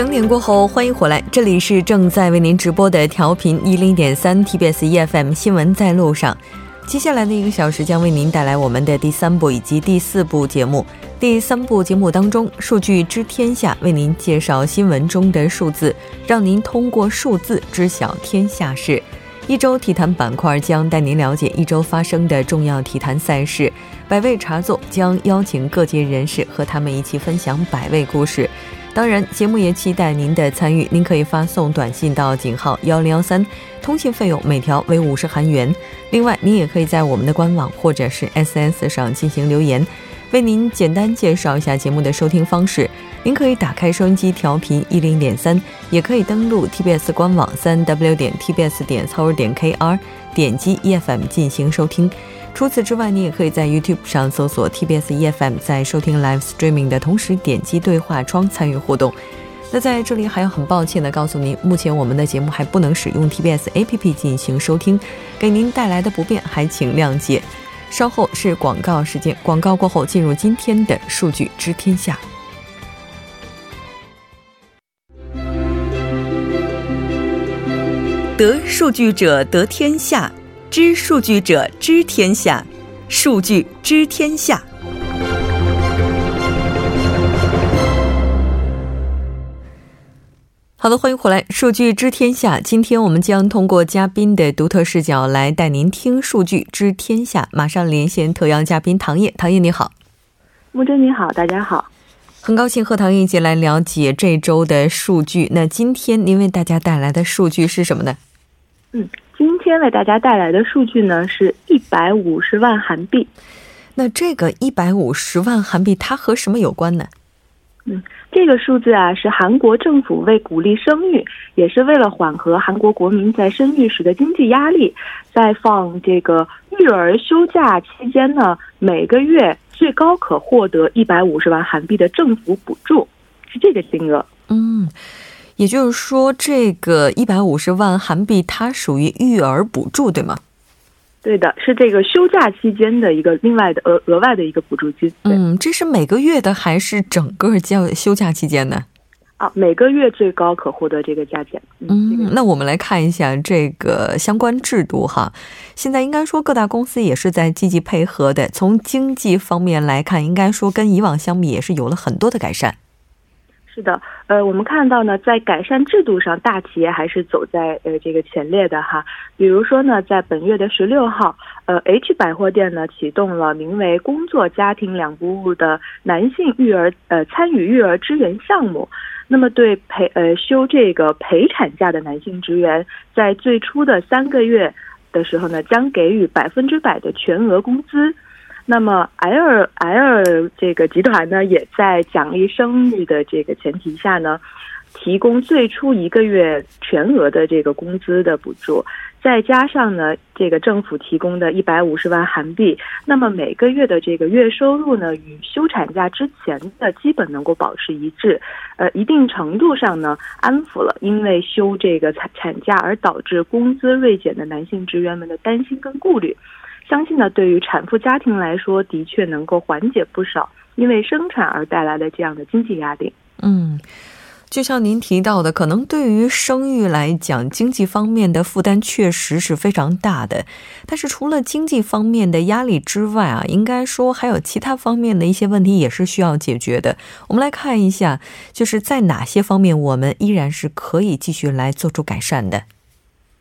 整点过后，欢迎回来，这里是正在为您直播的调频一零点三 TBS EFM 新闻在路上。接下来的一个小时将为您带来我们的第三部以及第四部节目。第三部节目当中，数据知天下为您介绍新闻中的数字，让您通过数字知晓天下事。一周体坛板块将带您了解一周发生的重要体坛赛事。百味茶座将邀请各界人士和他们一起分享百味故事。当然，节目也期待您的参与。您可以发送短信到井号幺零幺三，通信费用每条为五十韩元。另外，您也可以在我们的官网或者是 S S 上进行留言。为您简单介绍一下节目的收听方式：您可以打开收音机调频一零点三，也可以登录 TBS 官网三 w 点 tbs 点 co 点 kr，点击 EFM 进行收听。除此之外，你也可以在 YouTube 上搜索 TBS EFM，在收听 Live Streaming 的同时点击对话窗参与互动。那在这里还要很抱歉的告诉您，目前我们的节目还不能使用 TBS APP 进行收听，给您带来的不便还请谅解。稍后是广告时间，广告过后进入今天的数据知天下。得数据者得天下，知数据者知天下，数据知天下。好的，欢迎回来，《数据知天下》。今天我们将通过嘉宾的独特视角来带您听数据知天下。马上连线特邀嘉宾唐烨，唐烨你好，木真你好，大家好，很高兴和唐烨一起来了解这周的数据。那今天您为大家带来的数据是什么呢？嗯，今天为大家带来的数据呢是一百五十万韩币。那这个一百五十万韩币它和什么有关呢？嗯，这个数字啊，是韩国政府为鼓励生育，也是为了缓和韩国国民在生育时的经济压力，在放这个育儿休假期间呢，每个月最高可获得一百五十万韩币的政府补助，是这个金额。嗯，也就是说，这个一百五十万韩币它属于育儿补助，对吗？对的，是这个休假期间的一个另外的额额外的一个补助金。嗯，这是每个月的还是整个叫休假期间呢？啊，每个月最高可获得这个价钱。嗯，那我们来看一下这个相关制度哈。现在应该说各大公司也是在积极配合的。从经济方面来看，应该说跟以往相比也是有了很多的改善。是的，呃，我们看到呢，在改善制度上，大企业还是走在呃这个前列的哈。比如说呢，在本月的十六号，呃，H 百货店呢启动了名为“工作家庭两不误”的男性育儿呃参与育儿支援项目。那么对陪呃休这个陪产假的男性职员，在最初的三个月的时候呢，将给予百分之百的全额工资。那么，L L 这个集团呢，也在奖励生育的这个前提下呢，提供最初一个月全额的这个工资的补助，再加上呢，这个政府提供的一百五十万韩币，那么每个月的这个月收入呢，与休产假之前的基本能够保持一致，呃，一定程度上呢，安抚了因为休这个产产假而导致工资锐减的男性职员们的担心跟顾虑。相信呢，对于产妇家庭来说，的确能够缓解不少因为生产而带来的这样的经济压力。嗯，就像您提到的，可能对于生育来讲，经济方面的负担确实是非常大的。但是除了经济方面的压力之外啊，应该说还有其他方面的一些问题也是需要解决的。我们来看一下，就是在哪些方面我们依然是可以继续来做出改善的。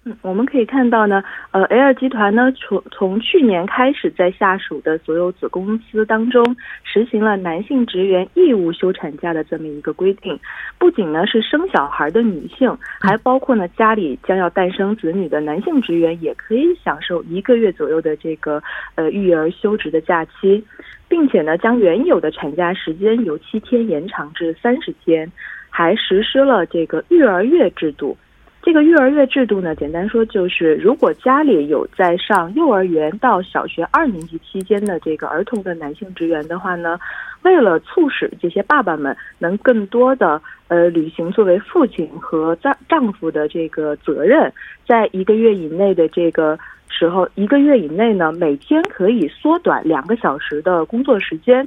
嗯，我们可以看到呢，呃，L 集团呢，从从去年开始，在下属的所有子公司当中，实行了男性职员义务休产假的这么一个规定。不仅呢是生小孩的女性，还包括呢家里将要诞生子女的男性职员，也可以享受一个月左右的这个呃育儿休职的假期，并且呢将原有的产假时间由七天延长至三十天，还实施了这个育儿月制度。这个育儿月制度呢，简单说就是，如果家里有在上幼儿园到小学二年级期间的这个儿童的男性职员的话呢，为了促使这些爸爸们能更多的呃履行作为父亲和丈丈夫的这个责任，在一个月以内的这个时候，一个月以内呢，每天可以缩短两个小时的工作时间。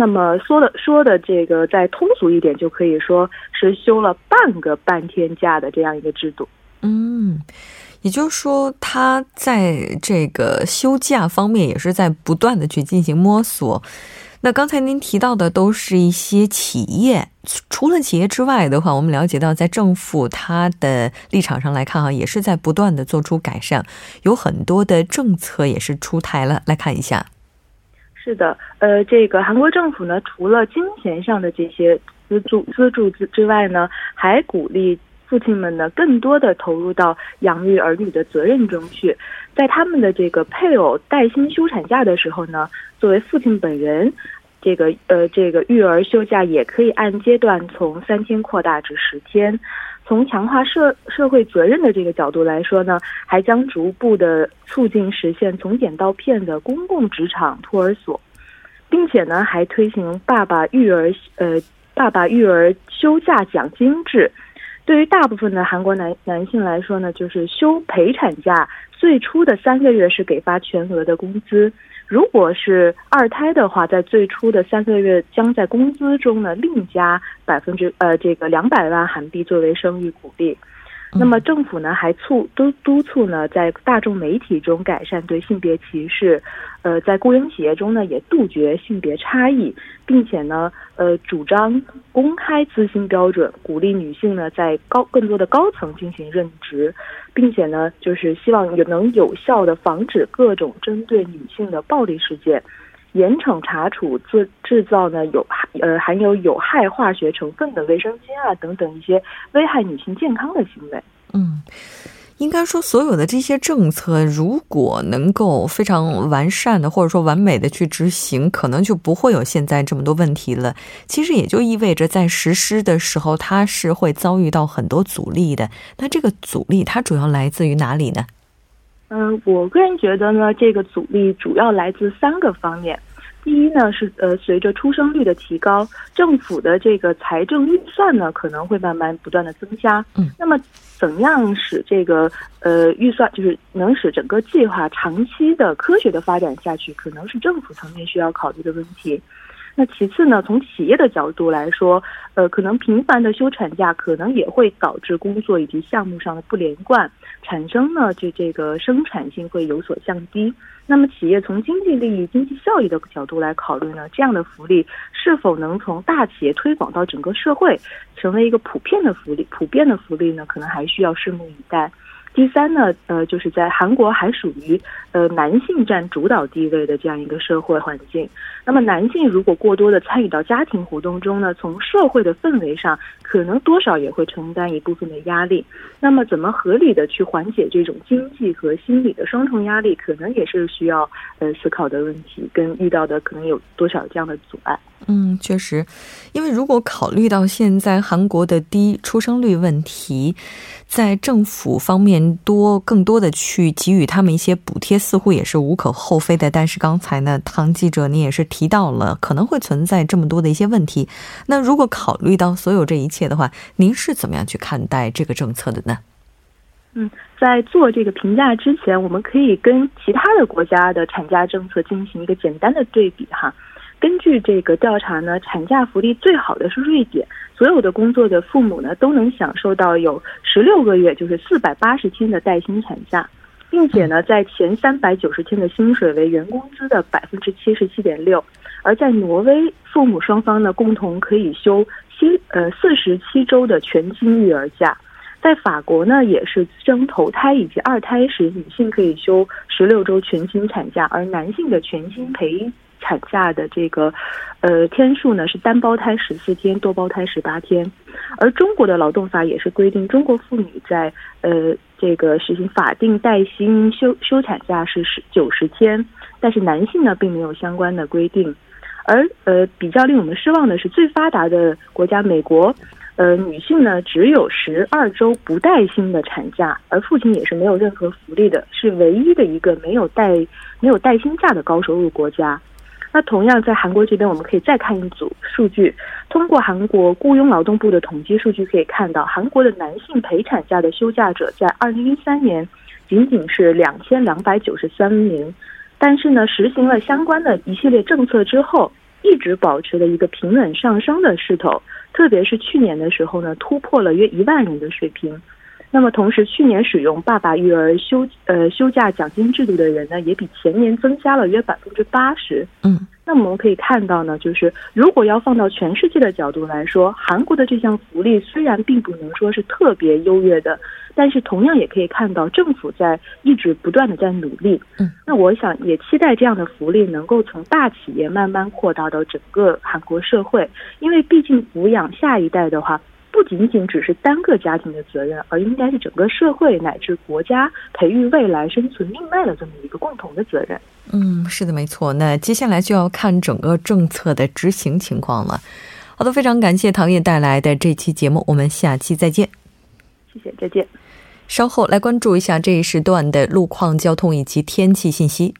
那么说的说的这个再通俗一点，就可以说是休了半个半天假的这样一个制度。嗯，也就是说，他在这个休假方面也是在不断的去进行摸索。那刚才您提到的都是一些企业，除了企业之外的话，我们了解到，在政府它的立场上来看，哈，也是在不断的做出改善，有很多的政策也是出台了。来看一下，是的，呃，这个韩国政府呢，除了金钱上的这些资助资助之之外呢，还鼓励父亲们呢，更多的投入到养育儿女的责任中去，在他们的这个配偶带薪休产假的时候呢。作为父亲本人，这个呃，这个育儿休假也可以按阶段从三天扩大至十天。从强化社社会责任的这个角度来说呢，还将逐步的促进实现从点到片的公共职场托儿所，并且呢，还推行爸爸育儿呃爸爸育儿休假奖金制。对于大部分的韩国男男性来说呢，就是休陪产假，最初的三个月是给发全额的工资。如果是二胎的话，在最初的三个月将在工资中呢另加百分之呃这个两百万韩币作为生育鼓励。那么政府呢还促督督促呢在大众媒体中改善对性别歧视，呃在雇佣企业中呢也杜绝性别差异，并且呢呃主张公开资薪标准，鼓励女性呢在高更多的高层进行任职。并且呢，就是希望也能有效的防止各种针对女性的暴力事件，严惩查处制制造呢有害呃含有有害化学成分的卫生巾啊等等一些危害女性健康的行为。嗯。应该说，所有的这些政策，如果能够非常完善的，或者说完美的去执行，可能就不会有现在这么多问题了。其实也就意味着，在实施的时候，它是会遭遇到很多阻力的。那这个阻力，它主要来自于哪里呢？嗯，我个人觉得呢，这个阻力主要来自三个方面。第一呢，是呃，随着出生率的提高，政府的这个财政预算呢，可能会慢慢不断的增加。嗯，那么怎样使这个呃预算就是能使整个计划长期的科学的发展下去，可能是政府层面需要考虑的问题。那其次呢，从企业的角度来说，呃，可能频繁的休产假可能也会导致工作以及项目上的不连贯，产生呢就这个生产性会有所降低。那么企业从经济利益、经济效益的角度来考虑呢，这样的福利是否能从大企业推广到整个社会，成为一个普遍的福利？普遍的福利呢，可能还需要拭目以待。第三呢，呃，就是在韩国还属于呃男性占主导地位的这样一个社会环境。那么男性如果过多的参与到家庭活动中呢，从社会的氛围上，可能多少也会承担一部分的压力。那么怎么合理的去缓解这种经济和心理的双重压力，可能也是需要呃思考的问题，跟遇到的可能有多少这样的阻碍。嗯，确实，因为如果考虑到现在韩国的低出生率问题，在政府方面多更多的去给予他们一些补贴，似乎也是无可厚非的。但是刚才呢，唐记者您也是提到了可能会存在这么多的一些问题。那如果考虑到所有这一切的话，您是怎么样去看待这个政策的呢？嗯，在做这个评价之前，我们可以跟其他的国家的产假政策进行一个简单的对比哈。根据这个调查呢，产假福利最好的是瑞典，所有的工作的父母呢都能享受到有十六个月，就是四百八十天的带薪产假，并且呢，在前三百九十天的薪水为原工资的百分之七十七点六。而在挪威，父母双方呢共同可以休七呃四十七周的全薪育儿假。在法国呢，也是生头胎以及二胎时，女性可以休十六周全薪产假，而男性的全薪陪。产假的这个呃天数呢是单胞胎十四天，多胞胎十八天，而中国的劳动法也是规定，中国妇女在呃这个实行法定带薪休休产假是十九十天，但是男性呢并没有相关的规定，而呃比较令我们失望的是，最发达的国家美国，呃女性呢只有十二周不带薪的产假，而父亲也是没有任何福利的，是唯一的一个没有带没有带薪假的高收入国家。那同样，在韩国这边，我们可以再看一组数据。通过韩国雇佣劳动部的统计数据，可以看到，韩国的男性陪产假的休假者在二零一三年仅仅是两千两百九十三名。但是呢，实行了相关的一系列政策之后，一直保持了一个平稳上升的势头，特别是去年的时候呢，突破了约一万人的水平。那么同时，去年使用爸爸育儿休呃休假奖金制度的人呢，也比前年增加了约百分之八十。嗯，那么我们可以看到呢，就是如果要放到全世界的角度来说，韩国的这项福利虽然并不能说是特别优越的，但是同样也可以看到政府在一直不断的在努力。嗯，那我想也期待这样的福利能够从大企业慢慢扩大到整个韩国社会，因为毕竟抚养下一代的话。不仅仅只是单个家庭的责任，而应该是整个社会乃至国家培育未来生存命脉的这么一个共同的责任。嗯，是的，没错。那接下来就要看整个政策的执行情况了。好的，非常感谢唐烨带来的这期节目，我们下期再见。谢谢，再见。稍后来关注一下这一时段的路况、交通以及天气信息。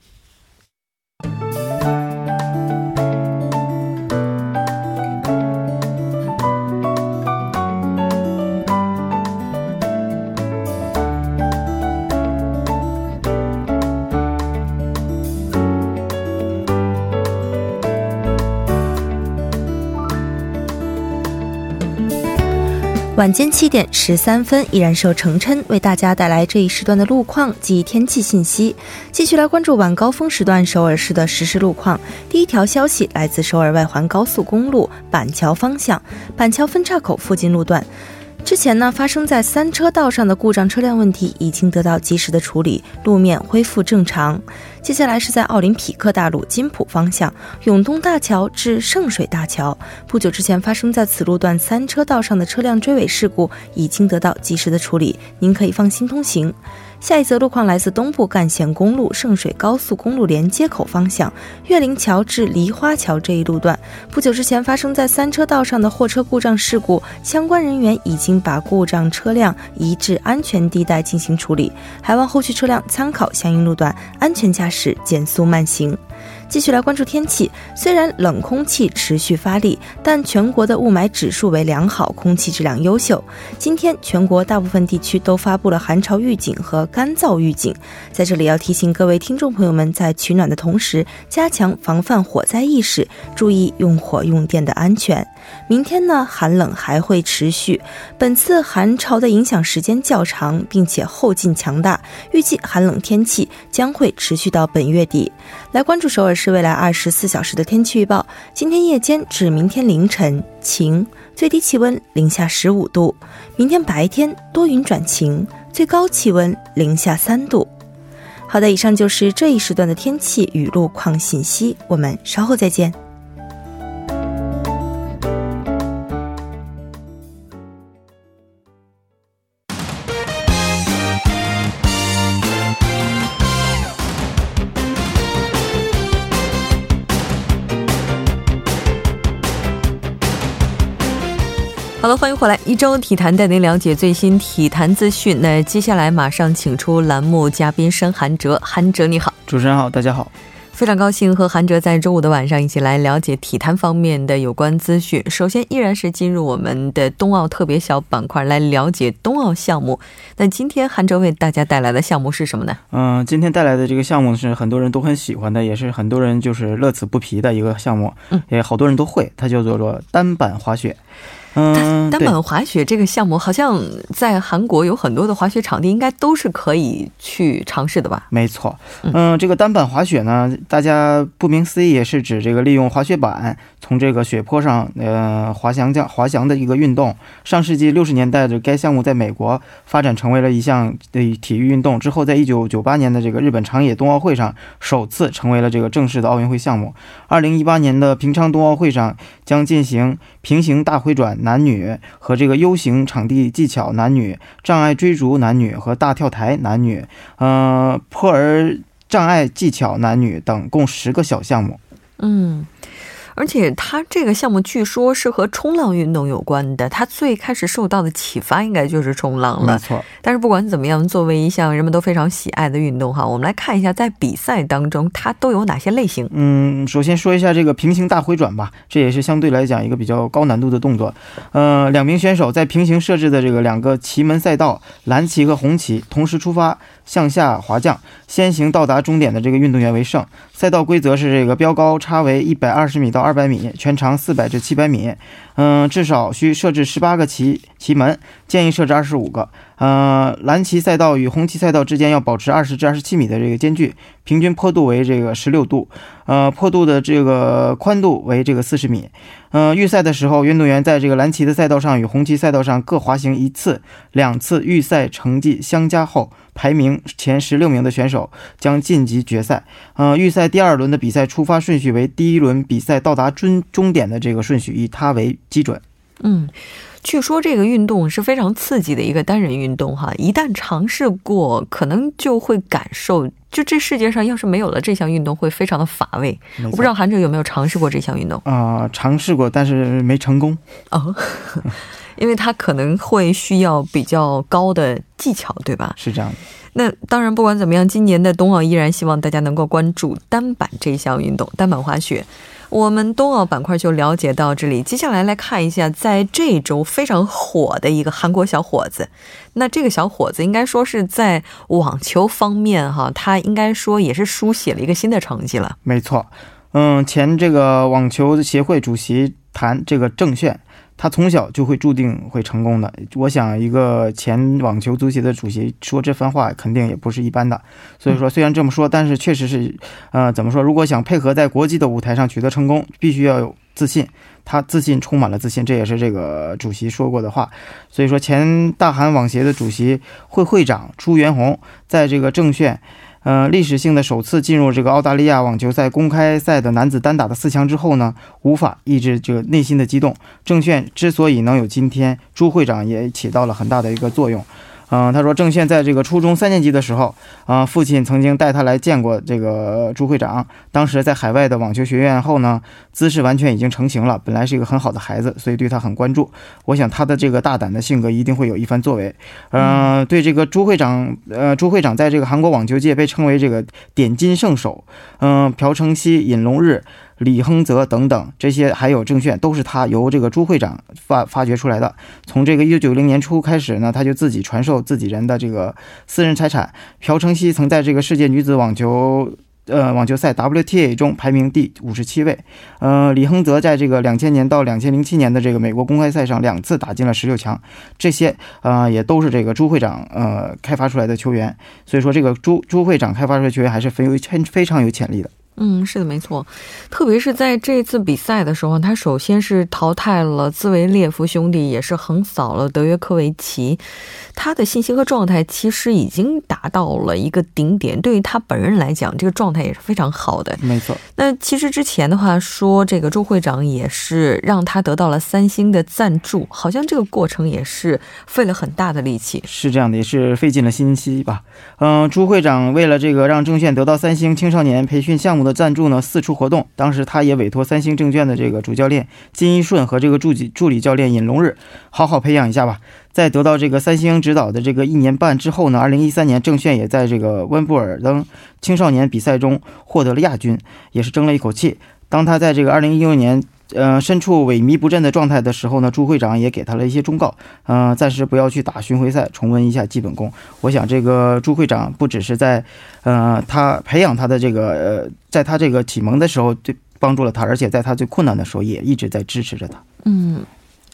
晚间七点十三分，依然是由程琛为大家带来这一时段的路况及天气信息。继续来关注晚高峰时段首尔市的实时路况。第一条消息来自首尔外环高速公路板桥方向，板桥分岔口附近路段。之前呢，发生在三车道上的故障车辆问题已经得到及时的处理，路面恢复正常。接下来是在奥林匹克大路金浦方向永东大桥至圣水大桥，不久之前发生在此路段三车道上的车辆追尾事故已经得到及时的处理，您可以放心通行。下一则路况来自东部干线公路圣水高速公路连接口方向岳林桥至梨花桥这一路段，不久之前发生在三车道上的货车故障事故，相关人员已经把故障车辆移至安全地带进行处理，还望后续车辆参考相应路段，安全驾驶，减速慢行。继续来关注天气，虽然冷空气持续发力，但全国的雾霾指数为良好，空气质量优秀。今天全国大部分地区都发布了寒潮预警和干燥预警。在这里要提醒各位听众朋友们，在取暖的同时，加强防范火灾意识，注意用火用电的安全。明天呢，寒冷还会持续，本次寒潮的影响时间较长，并且后劲强大，预计寒冷天气将会持续到本月底。来关注首尔。市未来二十四小时的天气预报。今天夜间至明天凌晨晴，最低气温零下十五度；明天白天多云转晴，最高气温零下三度。好的，以上就是这一时段的天气与路况信息。我们稍后再见。欢迎回来，一周体坛带您了解最新体坛资讯。那接下来马上请出栏目嘉宾申韩哲，韩哲你好，主持人好，大家好，非常高兴和韩哲在周五的晚上一起来了解体坛方面的有关资讯。首先依然是进入我们的冬奥特别小板块来了解冬奥项目。那今天韩哲为大家带来的项目是什么呢？嗯，今天带来的这个项目是很多人都很喜欢的，也是很多人就是乐此不疲的一个项目，嗯，也好多人都会，它叫做做单板滑雪。嗯，单板滑雪这个项目好像在韩国有很多的滑雪场地，应该都是可以去尝试的吧？没错，嗯，这个单板滑雪呢，大家顾名思义也是指这个利用滑雪板从这个雪坡上呃滑翔降滑翔的一个运动。上世纪六十年代的该项目在美国发展成为了一项的体育运动，之后在一九九八年的这个日本长野冬奥会上首次成为了这个正式的奥运会项目。二零一八年的平昌冬奥会上将进行平行大回转。男女和这个 U 型场地技巧男女、障碍追逐男女和大跳台男女，呃，坡儿障碍技巧男女等共十个小项目。嗯。而且它这个项目据说是和冲浪运动有关的，它最开始受到的启发应该就是冲浪了。没错。但是不管怎么样，作为一项人们都非常喜爱的运动哈，我们来看一下在比赛当中它都有哪些类型。嗯，首先说一下这个平行大回转吧，这也是相对来讲一个比较高难度的动作。呃，两名选手在平行设置的这个两个旗门赛道，蓝旗和红旗同时出发。向下滑降，先行到达终点的这个运动员为胜。赛道规则是这个标高差为一百二十米到二百米，全长四百至七百米。嗯，至少需设置十八个旗旗门，建议设置二十五个。呃，蓝旗赛道与红旗赛道之间要保持二十至二十七米的这个间距，平均坡度为这个十六度，呃，坡度的这个宽度为这个四十米。呃，预赛的时候，运动员在这个蓝旗的赛道上与红旗赛道上各滑行一次，两次预赛成绩相加后，排名前十六名的选手将晋级决赛。呃，预赛第二轮的比赛出发顺序为第一轮比赛到达终终点的这个顺序，以它为。基准，嗯，据说这个运动是非常刺激的一个单人运动哈，一旦尝试过，可能就会感受，就这世界上要是没有了这项运动，会非常的乏味。我不知道韩哲有没有尝试过这项运动啊？尝试过，但是没成功哦，因为它可能会需要比较高的技巧，对吧？是这样的。那当然，不管怎么样，今年的冬奥依然希望大家能够关注单板这项运动，单板滑雪。我们冬奥板块就了解到这里，接下来来看一下，在这周非常火的一个韩国小伙子。那这个小伙子应该说是在网球方面哈，他应该说也是书写了一个新的成绩了。没错，嗯，前这个网球协会主席谈这个郑炫。他从小就会注定会成功的。我想，一个前网球足协的主席说这番话，肯定也不是一般的。所以说，虽然这么说，但是确实是，呃，怎么说？如果想配合在国际的舞台上取得成功，必须要有自信。他自信，充满了自信，这也是这个主席说过的话。所以说，前大韩网协的主席会会长朱元宏在这个证券。呃，历史性的首次进入这个澳大利亚网球赛公开赛的男子单打的四强之后呢，无法抑制这个内心的激动。证券之所以能有今天，朱会长也起到了很大的一个作用。嗯，他说郑宪在这个初中三年级的时候，啊，父亲曾经带他来见过这个朱会长。当时在海外的网球学院后呢，姿势完全已经成型了。本来是一个很好的孩子，所以对他很关注。我想他的这个大胆的性格一定会有一番作为。嗯，对这个朱会长，呃，朱会长在这个韩国网球界被称为这个点金圣手。嗯，朴成熙、尹龙日。李亨泽等等，这些还有郑炫，都是他由这个朱会长发发掘出来的。从这个一九九零年初开始呢，他就自己传授自己人的这个私人财产。朴成熙曾在这个世界女子网球呃网球赛 WTA 中排名第五十七位。呃，李亨泽在这个两千年到两千零七年的这个美国公开赛上两次打进了十六强。这些啊也都是这个朱会长呃开发出来的球员。所以说，这个朱朱会长开发出来球员还是非有非常有潜力的。嗯，是的，没错。特别是在这次比赛的时候，他首先是淘汰了兹维列夫兄弟，也是横扫了德约科维奇。他的信心和状态其实已经达到了一个顶点。对于他本人来讲，这个状态也是非常好的。没错。那其实之前的话说，这个周会长也是让他得到了三星的赞助，好像这个过程也是费了很大的力气。是这样的，也是费尽了心机吧。嗯，朱会长为了这个让郑炫得到三星青少年培训项目赞助呢，四处活动。当时他也委托三星证券的这个主教练金一顺和这个助理助理教练尹龙日，好好培养一下吧。在得到这个三星指导的这个一年半之后呢，二零一三年郑炫也在这个温布尔登青少年比赛中获得了亚军，也是争了一口气。当他在这个二零一六年，呃，身处萎靡不振的状态的时候呢，朱会长也给他了一些忠告，嗯，暂时不要去打巡回赛，重温一下基本功。我想这个朱会长不只是在，呃，他培养他的这个，呃，在他这个启蒙的时候就帮助了他，而且在他最困难的时候也一直在支持着他。嗯。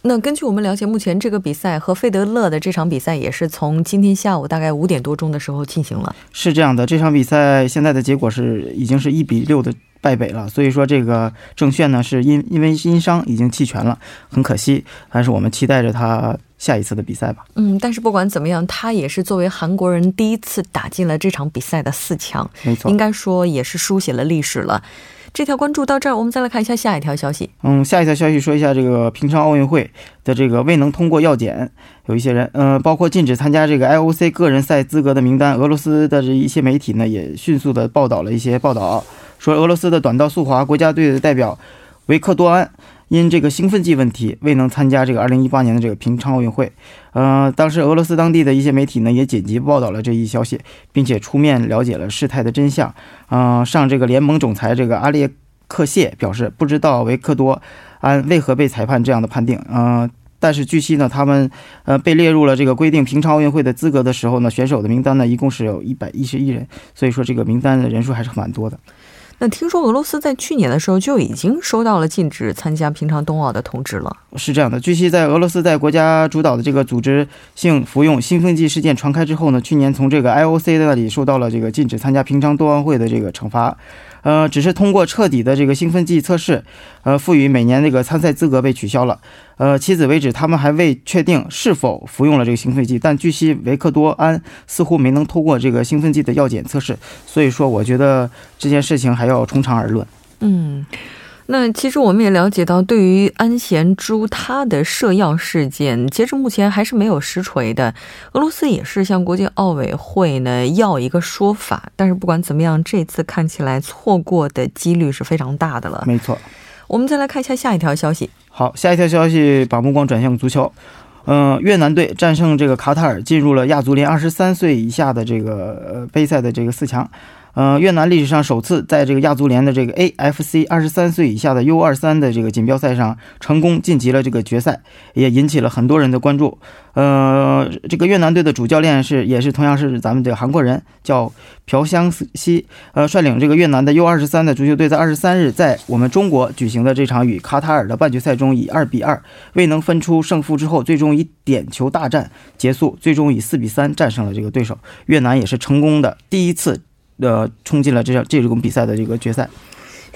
那根据我们了解，目前这个比赛和费德勒的这场比赛也是从今天下午大概五点多钟的时候进行了。是这样的，这场比赛现在的结果是已经是一比六的败北了。所以说这个郑炫呢是因因为因伤已经弃权了，很可惜。但是我们期待着他下一次的比赛吧。嗯，但是不管怎么样，他也是作为韩国人第一次打进了这场比赛的四强，没错，应该说也是书写了历史了。这条关注到这儿，我们再来看一下下一条消息。嗯，下一条消息说一下这个平昌奥运会的这个未能通过药检，有一些人，嗯，包括禁止参加这个 IOC 个人赛资格的名单。俄罗斯的这一些媒体呢，也迅速的报道了一些报道，说俄罗斯的短道速滑国家队的代表维克多安。因这个兴奋剂问题未能参加这个二零一八年的这个平昌奥运会，呃，当时俄罗斯当地的一些媒体呢也紧急报道了这一消息，并且出面了解了事态的真相。嗯，上这个联盟总裁这个阿列克谢表示，不知道维克多安为何被裁判这样的判定。嗯，但是据悉呢，他们呃被列入了这个规定平昌奥运会的资格的时候呢，选手的名单呢一共是有一百一十一人，所以说这个名单的人数还是蛮多的。那听说俄罗斯在去年的时候就已经收到了禁止参加平常冬奥的通知了。是这样的，据悉，在俄罗斯在国家主导的这个组织性服用兴奋剂事件传开之后呢，去年从这个 IOC 那里受到了这个禁止参加平常冬奥会的这个惩罚。呃，只是通过彻底的这个兴奋剂测试，呃，赋予每年那个参赛资格被取消了。呃，迄此为止，他们还未确定是否服用了这个兴奋剂，但据悉维克多安似乎没能通过这个兴奋剂的药检测试，所以说，我觉得这件事情还要从长而论。嗯。那其实我们也了解到，对于安贤洙他的涉药事件，截至目前还是没有实锤的。俄罗斯也是向国际奥委会呢要一个说法，但是不管怎么样，这次看起来错过的几率是非常大的了。没错，我们再来看一下下一条消息。好，下一条消息把目光转向足球。嗯，越南队战胜这个卡塔尔，进入了亚足联二十三岁以下的这个呃杯赛的这个四强。呃，越南历史上首次在这个亚足联的这个 AFC 二十三岁以下的 U 二三的这个锦标赛上成功晋级了这个决赛，也引起了很多人的关注。呃，这个越南队的主教练是也是同样是咱们的韩国人，叫朴香熙。呃，率领这个越南的 U 二十三的足球队在二十三日在我们中国举行的这场与卡塔尔的半决赛中，以二比二未能分出胜负之后，最终以点球大战结束，最终以四比三战胜了这个对手。越南也是成功的第一次。呃，冲进了这场这种比赛的这个决赛。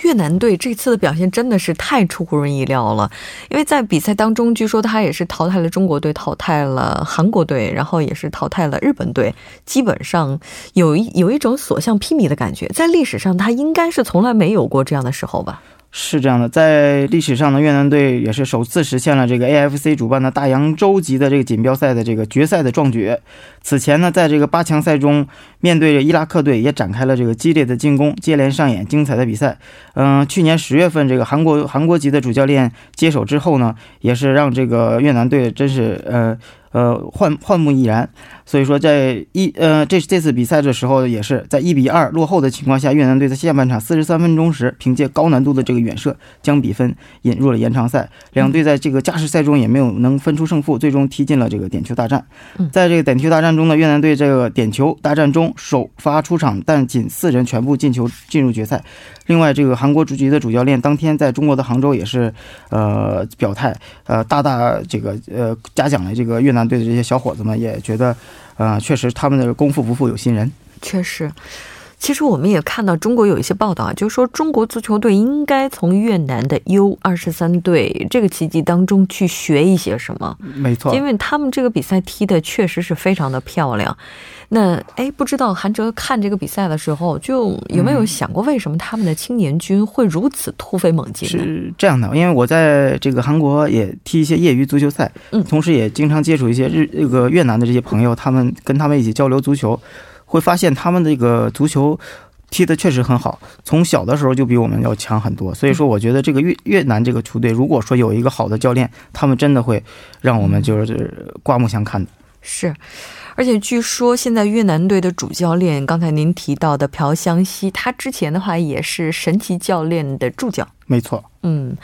越南队这次的表现真的是太出乎人意料了，因为在比赛当中，据说他也是淘汰了中国队，淘汰了韩国队，然后也是淘汰了日本队，基本上有一有一种所向披靡的感觉。在历史上，他应该是从来没有过这样的时候吧。是这样的，在历史上呢，越南队也是首次实现了这个 AFC 主办的大洋洲级的这个锦标赛的这个决赛的壮举。此前呢，在这个八强赛中，面对着伊拉克队也展开了这个激烈的进攻，接连上演精彩的比赛。嗯，去年十月份，这个韩国韩国籍的主教练接手之后呢，也是让这个越南队真是呃。呃，焕焕目毅然，所以说在一呃这这次比赛的时候，也是在一比二落后的情况下，越南队在下半场四十三分钟时，凭借高难度的这个远射，将比分引入了延长赛。两队在这个加时赛中也没有能分出胜负，最终踢进了这个点球大战。在这个点球大战中呢，越南队这个点球大战中首发出场，但仅四人全部进球进入决赛。另外，这个韩国足球的主教练当天在中国的杭州也是，呃，表态，呃，大大这个呃嘉奖了这个越南队的这些小伙子们，也觉得，呃，确实他们的功夫不负有心人。确实，其实我们也看到中国有一些报道啊，就是说中国足球队应该从越南的 U 二十三队这个奇迹当中去学一些什么。没错，因为他们这个比赛踢的确实是非常的漂亮。那哎，不知道韩哲看这个比赛的时候，就有没有想过为什么他们的青年军会如此突飞猛进？是这样的，因为我在这个韩国也踢一些业余足球赛，嗯，同时也经常接触一些日这个越南的这些朋友，他们跟他们一起交流足球，会发现他们这个足球踢的确实很好，从小的时候就比我们要强很多。所以说，我觉得这个越越南这个球队，如果说有一个好的教练，他们真的会让我们就是刮目相看的。是。而且据说，现在越南队的主教练，刚才您提到的朴相熙，他之前的话也是神奇教练的助教。没错，嗯，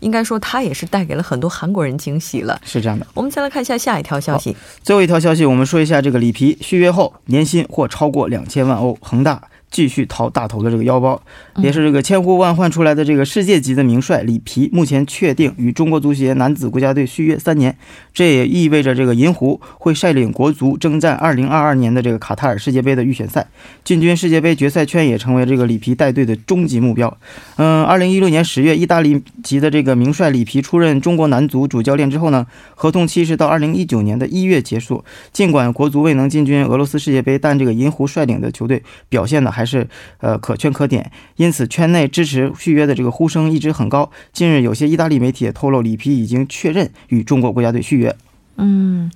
应该说他也是带给了很多韩国人惊喜了。是这样的，我们再来看一下下一条消息。最后一条消息，我们说一下这个里皮续约后年薪或超过两千万欧，恒大。继续掏大头的这个腰包，也是这个千呼万唤出来的这个世界级的名帅里皮，目前确定与中国足协男子国家队续约三年。这也意味着这个银狐会率领国足征战2022年的这个卡塔尔世界杯的预选赛，进军世界杯决赛圈也成为这个里皮带队的终极目标。嗯，2016年10月，意大利籍的这个名帅里皮出任中国男足主教练之后呢，合同期是到2019年的一月结束。尽管国足未能进军俄罗斯世界杯，但这个银狐率领的球队表现的还。是呃可圈可点，因此圈内支持续约的这个呼声一直很高。近日，有些意大利媒体也透露，里皮已经确认与中国国家队续约。嗯。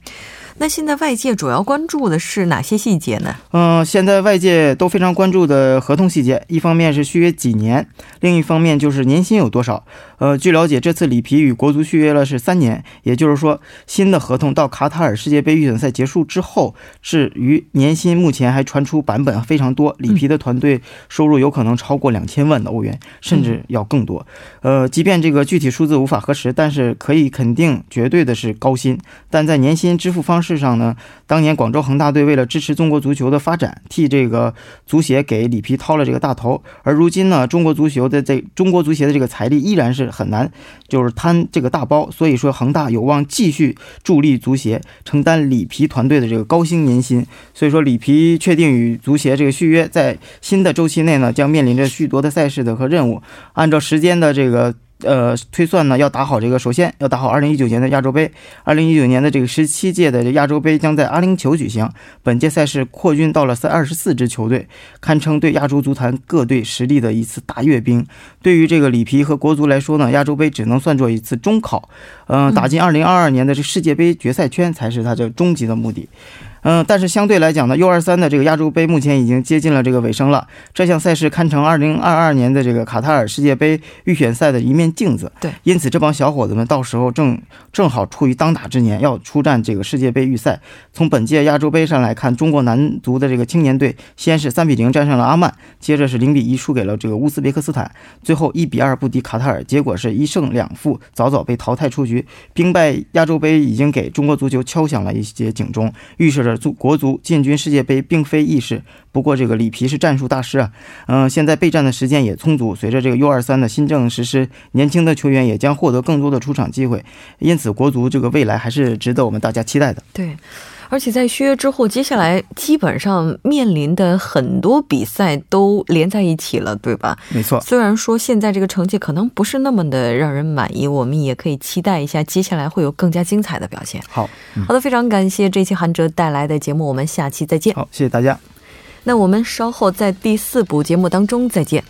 那现在外界主要关注的是哪些细节呢？嗯，现在外界都非常关注的合同细节，一方面是续约几年，另一方面就是年薪有多少。呃，据了解，这次里皮与国足续约了是三年，也就是说，新的合同到卡塔尔世界杯预选赛结束之后，至于年薪，目前还传出版本非常多，里皮的团队收入有可能超过两千万的欧元，甚至要更多。呃，即便这个具体数字无法核实，但是可以肯定，绝对的是高薪。但在年薪支付方式。事上呢，当年广州恒大队为了支持中国足球的发展，替这个足协给里皮掏了这个大头。而如今呢，中国足球的这中国足协的这个财力依然是很难，就是摊这个大包。所以说，恒大有望继续助力足协承担里皮团队的这个高薪年薪。所以说，里皮确定与足协这个续约，在新的周期内呢，将面临着许多的赛事的和任务。按照时间的这个。呃，推算呢，要打好这个，首先要打好2019年的亚洲杯。2019年的这个十七届的亚洲杯将在阿联酋举行，本届赛事扩军到了三二十四支球队，堪称对亚洲足坛各队实力的一次大阅兵。对于这个里皮和国足来说呢，亚洲杯只能算作一次中考，嗯，打进2022年的这世界杯决赛圈才是他这终极的目的。但是相对来讲呢，U23 的这个亚洲杯目前已经接近了这个尾声了。这项赛事堪称2022年的这个卡塔尔世界杯预选赛的一面镜子。对，因此这帮小伙子们到时候正正好处于当打之年，要出战这个世界杯预赛。从本届亚洲杯上来看，中国男足的这个青年队先是3比0战胜了阿曼，接着是0比1输给了这个乌兹别克斯坦，最后一比二不敌卡塔尔，结果是一胜两负，早早被淘汰出局。兵败亚洲杯已经给中国足球敲响了一些警钟，预示着。足国足进军世界杯并非易事，不过这个里皮是战术大师啊，嗯，现在备战的时间也充足。随着这个 U 二三的新政实施，年轻的球员也将获得更多的出场机会，因此国足这个未来还是值得我们大家期待的。对。而且在续约之后，接下来基本上面临的很多比赛都连在一起了，对吧？没错。虽然说现在这个成绩可能不是那么的让人满意，我们也可以期待一下接下来会有更加精彩的表现。好，好的，非常感谢这期韩哲带来的节目，我们下期再见。好，谢谢大家。那我们稍后在第四部节目当中再见。